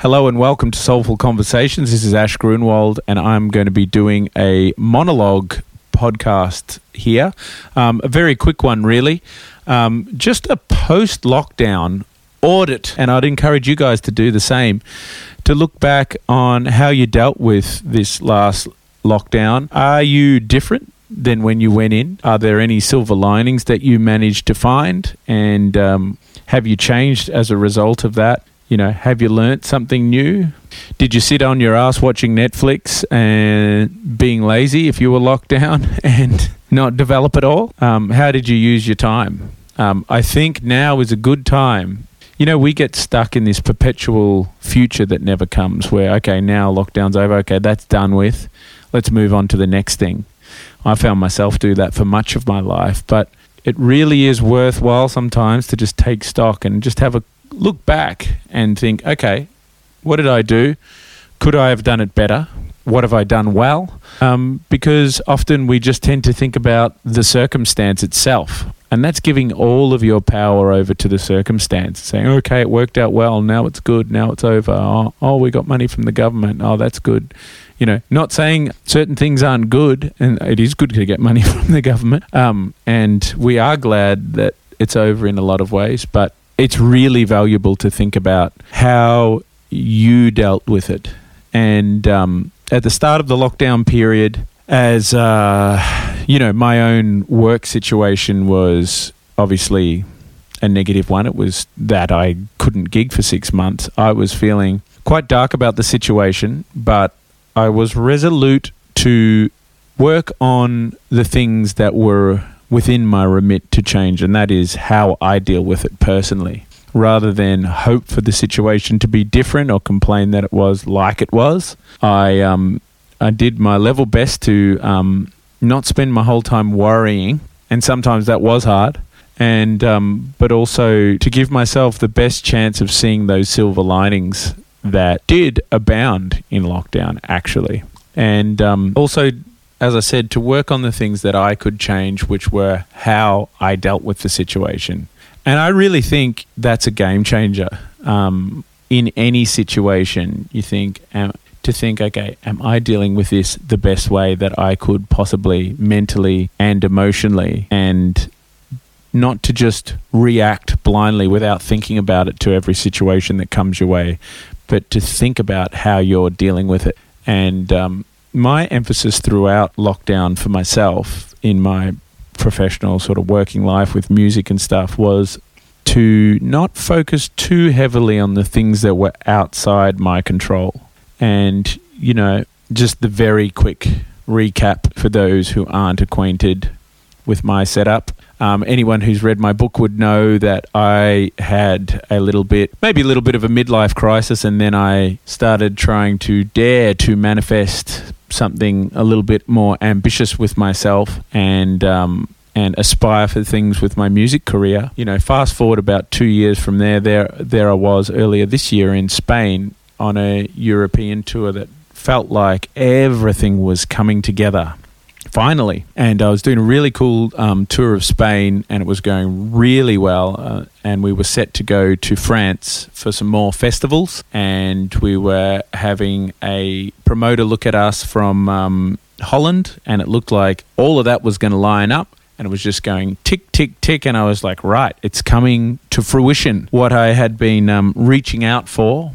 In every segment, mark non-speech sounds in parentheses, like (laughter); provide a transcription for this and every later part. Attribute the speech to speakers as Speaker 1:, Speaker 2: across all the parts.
Speaker 1: Hello and welcome to Soulful Conversations. This is Ash Grunwald, and I'm going to be doing a monologue podcast here. Um, a very quick one, really. Um, just a post lockdown audit, and I'd encourage you guys to do the same to look back on how you dealt with this last lockdown. Are you different? Than when you went in? Are there any silver linings that you managed to find? And um, have you changed as a result of that? You know, have you learnt something new? Did you sit on your ass watching Netflix and being lazy if you were locked down (laughs) and not develop at all? Um, how did you use your time? Um, I think now is a good time. You know, we get stuck in this perpetual future that never comes where, okay, now lockdown's over, okay, that's done with. Let's move on to the next thing. I found myself do that for much of my life, but it really is worthwhile sometimes to just take stock and just have a look back and think, okay, what did I do? Could I have done it better? What have I done well? Um, because often we just tend to think about the circumstance itself. And that's giving all of your power over to the circumstance, saying, okay, it worked out well. Now it's good. Now it's over. Oh, oh we got money from the government. Oh, that's good you know, not saying certain things aren't good, and it is good to get money (laughs) from the government. Um, and we are glad that it's over in a lot of ways, but it's really valuable to think about how you dealt with it. And um, at the start of the lockdown period, as uh, you know, my own work situation was obviously a negative one. It was that I couldn't gig for six months. I was feeling quite dark about the situation, but I was resolute to work on the things that were within my remit to change, and that is how I deal with it personally, rather than hope for the situation to be different or complain that it was like it was. I um, I did my level best to um, not spend my whole time worrying, and sometimes that was hard. And um, but also to give myself the best chance of seeing those silver linings that did abound in lockdown, actually. And um, also, as I said, to work on the things that I could change, which were how I dealt with the situation. And I really think that's a game changer. Um, in any situation, you think, um, to think, okay, am I dealing with this the best way that I could possibly mentally and emotionally? And not to just react blindly without thinking about it to every situation that comes your way, but to think about how you're dealing with it. And um, my emphasis throughout lockdown for myself in my professional sort of working life with music and stuff was to not focus too heavily on the things that were outside my control. And, you know, just the very quick recap for those who aren't acquainted with my setup. Um, anyone who's read my book would know that I had a little bit, maybe a little bit of a midlife crisis, and then I started trying to dare to manifest something a little bit more ambitious with myself and um, and aspire for things with my music career. You know, fast forward about two years from there, there there I was earlier this year in Spain on a European tour that felt like everything was coming together finally. And I was doing a really cool um, tour of Spain, and it was going really well. Uh, and we were set to go to France for some more festivals, and we were having a promoter look at us from um, Holland, and it looked like all of that was going to line up. And it was just going tick, tick, tick. And I was like, right, it's coming to fruition. What I had been um, reaching out for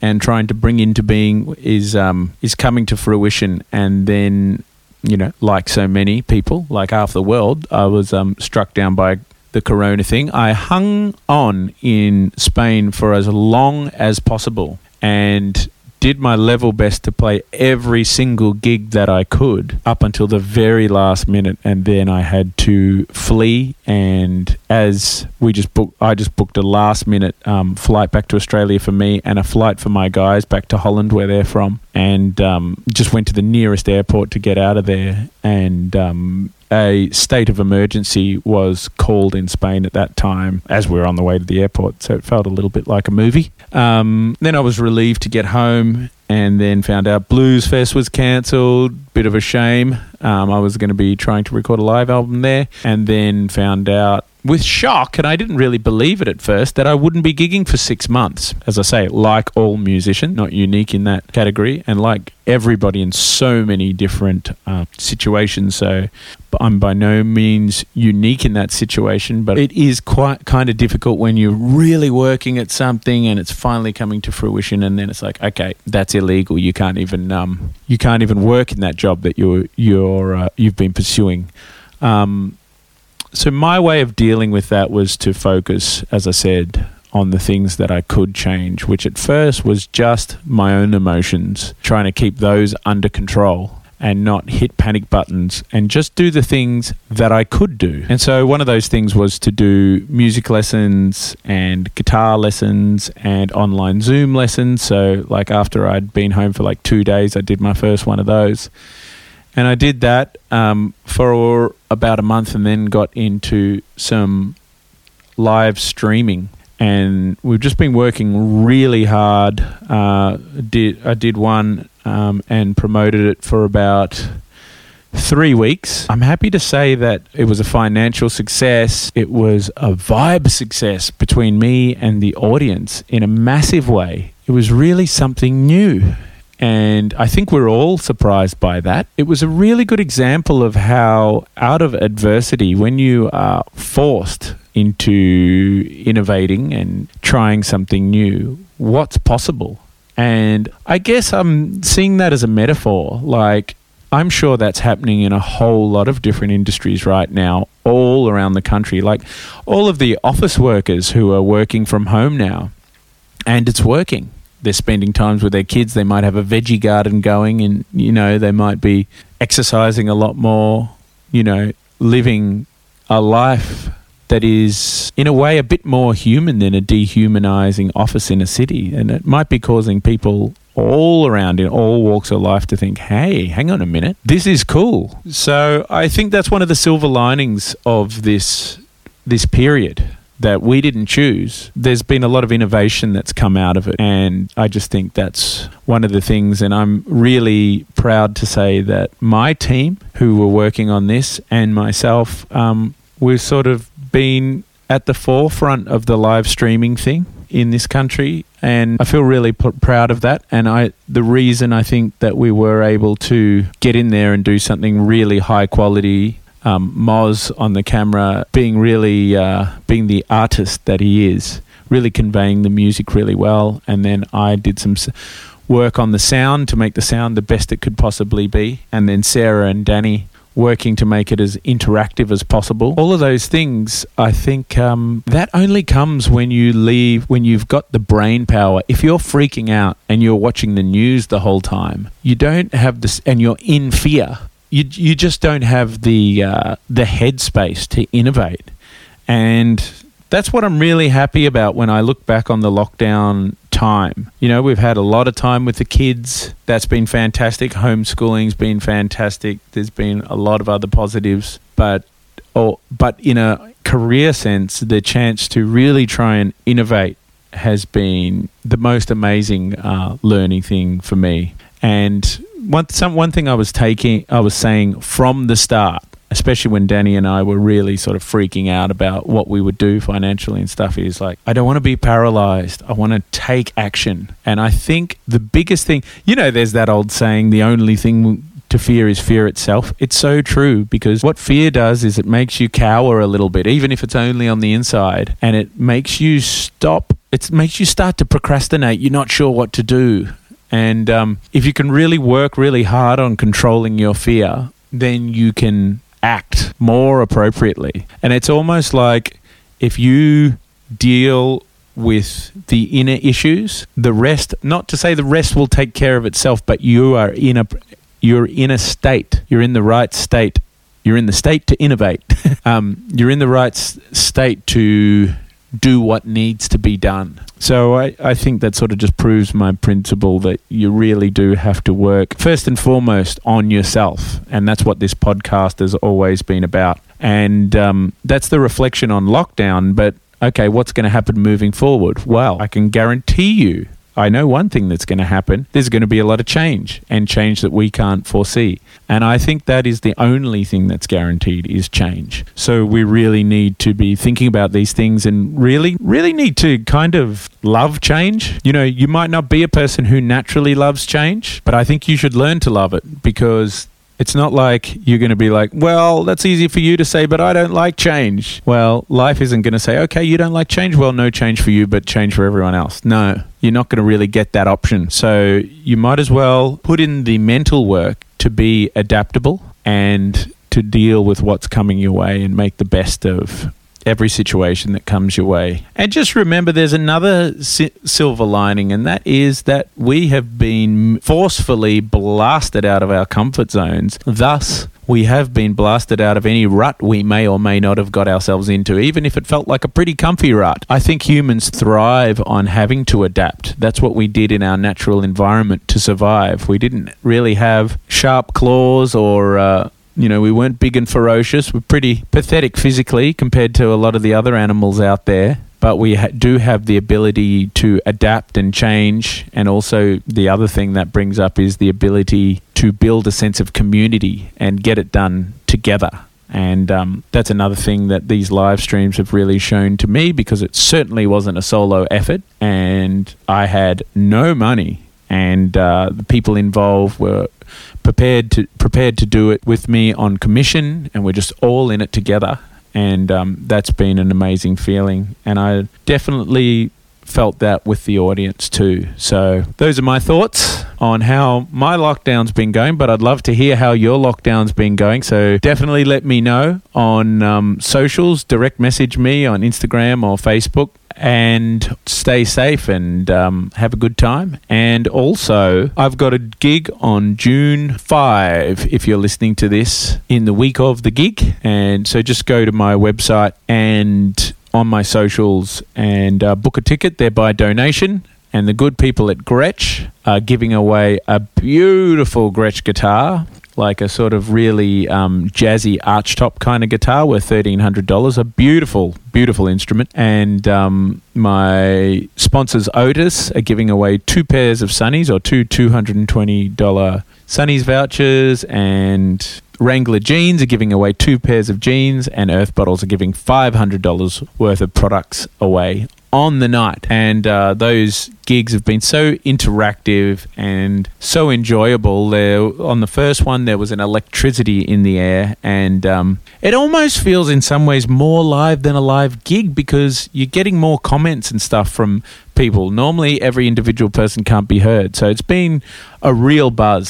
Speaker 1: and trying to bring into being is um, is coming to fruition. And then you know, like so many people, like half the world, I was um, struck down by the corona thing. I hung on in Spain for as long as possible. And did my level best to play every single gig that I could up until the very last minute, and then I had to flee. And as we just booked, I just booked a last minute um, flight back to Australia for me, and a flight for my guys back to Holland, where they're from, and um, just went to the nearest airport to get out of there. And um, a state of emergency was called in Spain at that time as we were on the way to the airport. So it felt a little bit like a movie. Um, then I was relieved to get home and then found out Bluesfest was cancelled. Bit of a shame. Um, I was going to be trying to record a live album there and then found out with shock, and I didn't really believe it at first, that I wouldn't be gigging for six months. As I say, like all musicians, not unique in that category, and like everybody in so many different uh, situations. So I'm by no means unique in that situation, but it is quite kind of difficult when you're really working at something and it's finally coming to fruition, and then it's like, okay, that's illegal. You can't even um, you can't even work in that job that you're you're uh, you've been pursuing. Um, so my way of dealing with that was to focus, as I said, on the things that I could change, which at first was just my own emotions, trying to keep those under control and not hit panic buttons and just do the things that I could do. And so one of those things was to do music lessons and guitar lessons and online Zoom lessons. So, like, after I'd been home for like two days, I did my first one of those. And I did that um, for about a month and then got into some live streaming. And we've just been working really hard. Uh, did I did one um, and promoted it for about three weeks. I'm happy to say that it was a financial success. It was a vibe success between me and the audience in a massive way. It was really something new. And I think we're all surprised by that. It was a really good example of how, out of adversity, when you are forced into innovating and trying something new, what's possible. And I guess I'm seeing that as a metaphor. Like, I'm sure that's happening in a whole lot of different industries right now, all around the country. Like, all of the office workers who are working from home now, and it's working they're spending times with their kids. They might have a veggie garden going, and you know they might be exercising a lot more. You know, living a life that is, in a way, a bit more human than a dehumanizing office in a city, and it might be causing people all around in all walks of life to think, hey, hang on a minute, this is cool. So I think that's one of the silver linings of this this period that we didn't choose. There's been a lot of innovation that's come out of it. And I just think that's one of the things. And I'm really proud to say that my team who were working on this and myself, um, we've sort of been at the forefront of the live streaming thing in this country and I feel really p- proud of that and I the reason I think that we were able to get in there and do something really high quality um, Moz on the camera being really uh, being the artist that he is, really conveying the music really well. And then I did some work on the sound to make the sound the best it could possibly be. And then Sarah and Danny working to make it as interactive as possible. All of those things, I think um, that only comes when you leave, when you've got the brain power. If you're freaking out and you're watching the news the whole time, you don't have this, and you're in fear you you just don't have the uh, the headspace to innovate, and that's what I'm really happy about when I look back on the lockdown time. You know, we've had a lot of time with the kids. That's been fantastic. Homeschooling's been fantastic. There's been a lot of other positives, but or but in a career sense, the chance to really try and innovate has been the most amazing uh, learning thing for me. And one some one thing I was taking I was saying from the start, especially when Danny and I were really sort of freaking out about what we would do financially and stuff, is like I don't want to be paralyzed. I want to take action. And I think the biggest thing, you know, there's that old saying, the only thing to fear is fear itself. It's so true because what fear does is it makes you cower a little bit, even if it's only on the inside, and it makes you stop. It makes you start to procrastinate. You're not sure what to do. And um, if you can really work really hard on controlling your fear, then you can act more appropriately. And it's almost like if you deal with the inner issues, the rest, not to say the rest will take care of itself, but you are in a, you're in a state, you're in the right state, you're in the state to innovate. (laughs) um, you're in the right s- state to do what needs to be done. So I, I think that sort of just proves my principle that you really do have to work first and foremost on yourself. And that's what this podcast has always been about. And um, that's the reflection on lockdown. But okay, what's going to happen moving forward? Well, I can guarantee you I know one thing that's going to happen. There's going to be a lot of change and change that we can't foresee. And I think that is the only thing that's guaranteed is change. So we really need to be thinking about these things and really, really need to kind of love change. You know, you might not be a person who naturally loves change, but I think you should learn to love it because it's not like you're going to be like, well, that's easy for you to say, but I don't like change. Well, life isn't going to say, okay, you don't like change. Well, no change for you, but change for everyone else. No, you're not going to really get that option. So you might as well put in the mental work to be adaptable and to deal with what's coming your way and make the best of every situation that comes your way. And just remember there's another si- silver lining, and that is that we have been forcefully blasted out of our comfort zones. Thus, we have been blasted out of any rut we may or may not have got ourselves into, even if it felt like a pretty comfy rut. I think humans thrive on having to adapt. That's what we did in our natural environment to survive. We didn't really have sharp claws or uh, you know, we weren't big and ferocious. We're pretty pathetic physically compared to a lot of the other animals out there. But we ha- do have the ability to adapt and change. And also, the other thing that brings up is the ability to build a sense of community and get it done together. And um, that's another thing that these live streams have really shown to me because it certainly wasn't a solo effort. And I had no money. And uh, the people involved were prepared to prepared to do it with me on commission, and we're just all in it together. And um, that's been an amazing feeling, and I definitely felt that with the audience too. So those are my thoughts on how my lockdown's been going, but I'd love to hear how your lockdown's been going. So definitely let me know on um, socials, direct message me on Instagram or Facebook and stay safe and um, have a good time. And also, I've got a gig on June 5, if you're listening to this, in the week of the gig. And so just go to my website and on my socials and uh, book a ticket. They're by donation. And the good people at Gretsch are giving away a beautiful Gretsch guitar like a sort of really um, jazzy archtop kind of guitar worth thirteen hundred dollars. A beautiful, beautiful instrument. And um, my sponsors Otis are giving away two pairs of Sunnies or two two hundred and twenty dollar Sunnies vouchers and. Wrangler Jeans are giving away two pairs of jeans, and Earth Bottles are giving $500 worth of products away on the night. And uh, those gigs have been so interactive and so enjoyable. There, on the first one, there was an electricity in the air, and um, it almost feels in some ways more live than a live gig because you're getting more comments and stuff from people. Normally, every individual person can't be heard, so it's been a real buzz.